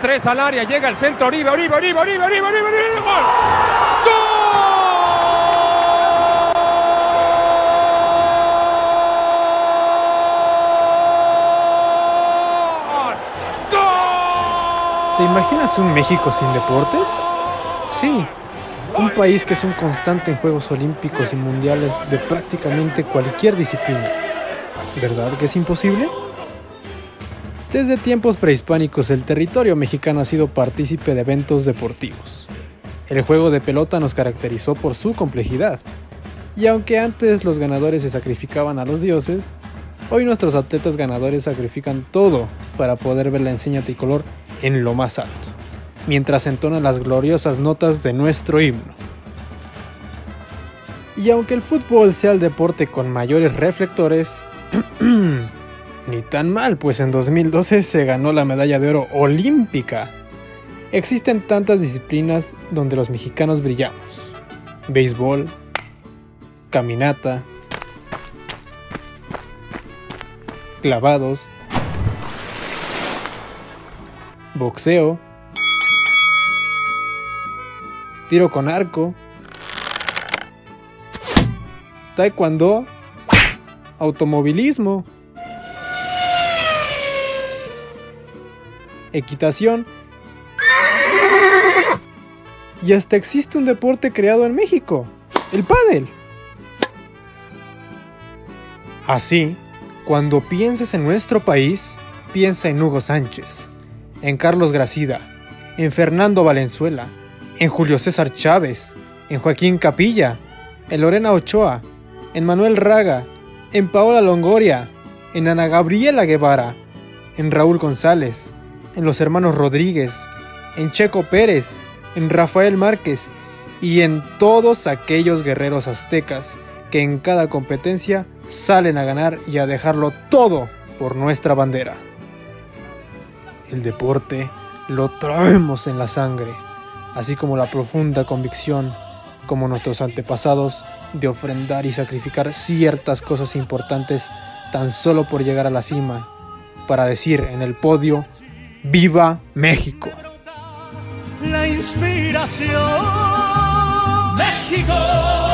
Tres al área, llega el centro, Oribe, Oribe, Oribe, Oribe, Oribe, Oribe, Oribe, gol. ¿Te imaginas un México sin deportes? Sí, un país que es un constante en Juegos Olímpicos y Mundiales de prácticamente cualquier disciplina. ¿Verdad que es imposible? Desde tiempos prehispánicos el territorio mexicano ha sido partícipe de eventos deportivos. El juego de pelota nos caracterizó por su complejidad. Y aunque antes los ganadores se sacrificaban a los dioses, hoy nuestros atletas ganadores sacrifican todo para poder ver la enseña tricolor en lo más alto, mientras entonan las gloriosas notas de nuestro himno. Y aunque el fútbol sea el deporte con mayores reflectores, ni tan mal, pues en 2012 se ganó la medalla de oro olímpica. Existen tantas disciplinas donde los mexicanos brillamos. Béisbol, caminata, clavados, boxeo, tiro con arco, taekwondo, automovilismo, equitación y hasta existe un deporte creado en México, el pádel. Así, cuando pienses en nuestro país, piensa en Hugo Sánchez, en Carlos Gracida, en Fernando Valenzuela, en Julio César Chávez, en Joaquín Capilla, en Lorena Ochoa, en Manuel Raga, en Paola Longoria, en Ana Gabriela Guevara, en Raúl González, en los hermanos Rodríguez, en Checo Pérez, en Rafael Márquez y en todos aquellos guerreros aztecas que en cada competencia salen a ganar y a dejarlo todo por nuestra bandera. El deporte lo traemos en la sangre, así como la profunda convicción, como nuestros antepasados, de ofrendar y sacrificar ciertas cosas importantes tan solo por llegar a la cima, para decir en el podio, ¡Viva México! La inspiración. México.